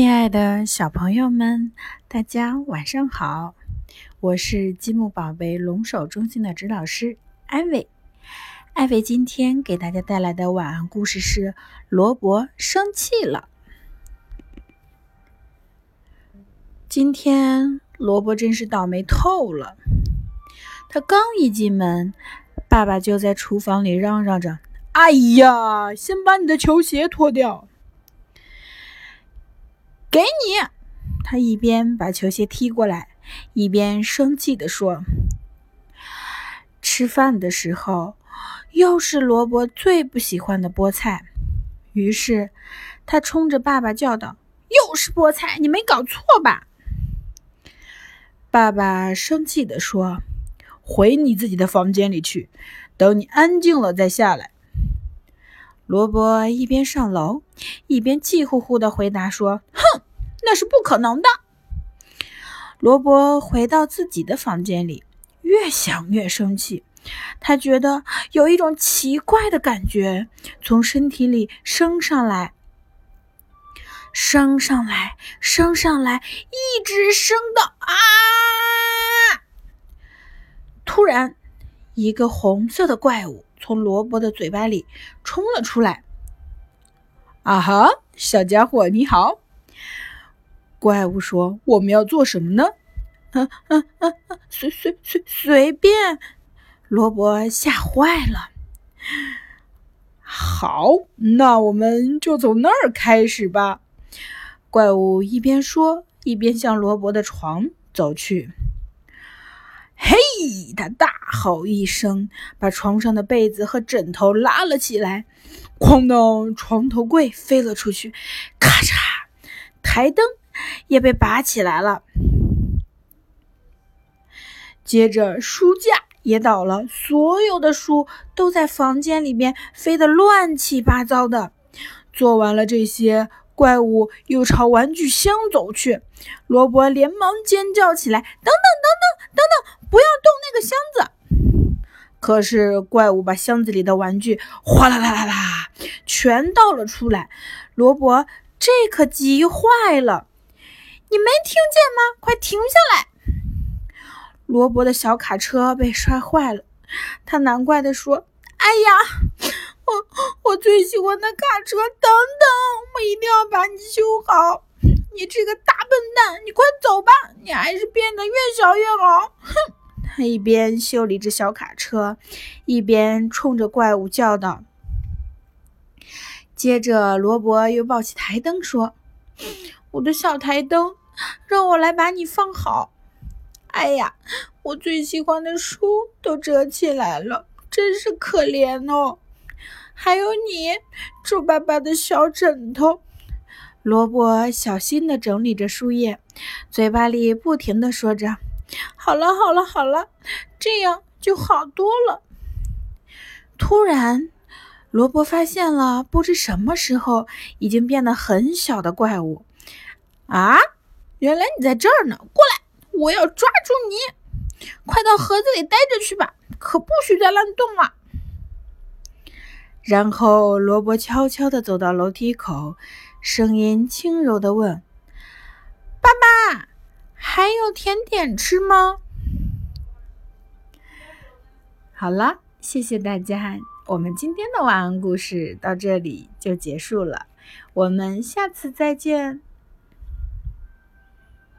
亲爱的小朋友们，大家晚上好！我是积木宝贝龙首中心的指导师艾薇。艾薇今天给大家带来的晚安故事是《罗伯生气了》。今天罗伯真是倒霉透了。他刚一进门，爸爸就在厨房里嚷嚷着：“哎呀，先把你的球鞋脱掉！”给你！他一边把球鞋踢过来，一边生气地说：“吃饭的时候，又是萝卜最不喜欢的菠菜。”于是他冲着爸爸叫道：“又是菠菜，你没搞错吧？”爸爸生气地说：“回你自己的房间里去，等你安静了再下来。”萝卜一边上楼，一边气呼呼地回答说：“哼，那是不可能的。”萝卜回到自己的房间里，越想越生气。他觉得有一种奇怪的感觉从身体里升上来，升上来，升上来，一直升到啊！突然，一个红色的怪物。从萝卜的嘴巴里冲了出来。啊哈，小家伙你好！怪物说：“我们要做什么呢？”嗯嗯嗯嗯，随随随随便。萝卜吓坏了。好，那我们就从那儿开始吧。怪物一边说，一边向萝卜的床走去。嘿！他大吼一声，把床上的被子和枕头拉了起来。哐当！床头柜飞了出去。咔嚓！台灯也被拔起来了。接着，书架也倒了，所有的书都在房间里面飞得乱七八糟的。做完了这些。怪物又朝玩具箱走去，罗伯连忙尖叫起来：“等等，等等，等等，不要动那个箱子！”可是怪物把箱子里的玩具哗啦啦啦啦全倒了出来，罗伯这可急坏了：“你没听见吗？快停下来！”罗伯的小卡车被摔坏了，他难怪地说：“哎呀！”我我最喜欢的卡车，等等，我一定要把你修好。你这个大笨蛋，你快走吧，你还是变得越小越好。哼！他一边修理着小卡车，一边冲着怪物叫道。接着，罗伯又抱起台灯说：“我的小台灯，让我来把你放好。”哎呀，我最喜欢的书都折起来了，真是可怜哦。还有你，猪爸爸的小枕头。萝卜小心地整理着书页，嘴巴里不停地说着：“好了，好了，好了，这样就好多了。”突然，萝卜发现了不知什么时候已经变得很小的怪物。啊，原来你在这儿呢！过来，我要抓住你！快到盒子里待着去吧，可不许再乱动了。然后，萝卜悄悄地走到楼梯口，声音轻柔地问：“爸爸，还有甜点吃吗？”好了，谢谢大家，我们今天的晚安故事到这里就结束了，我们下次再见。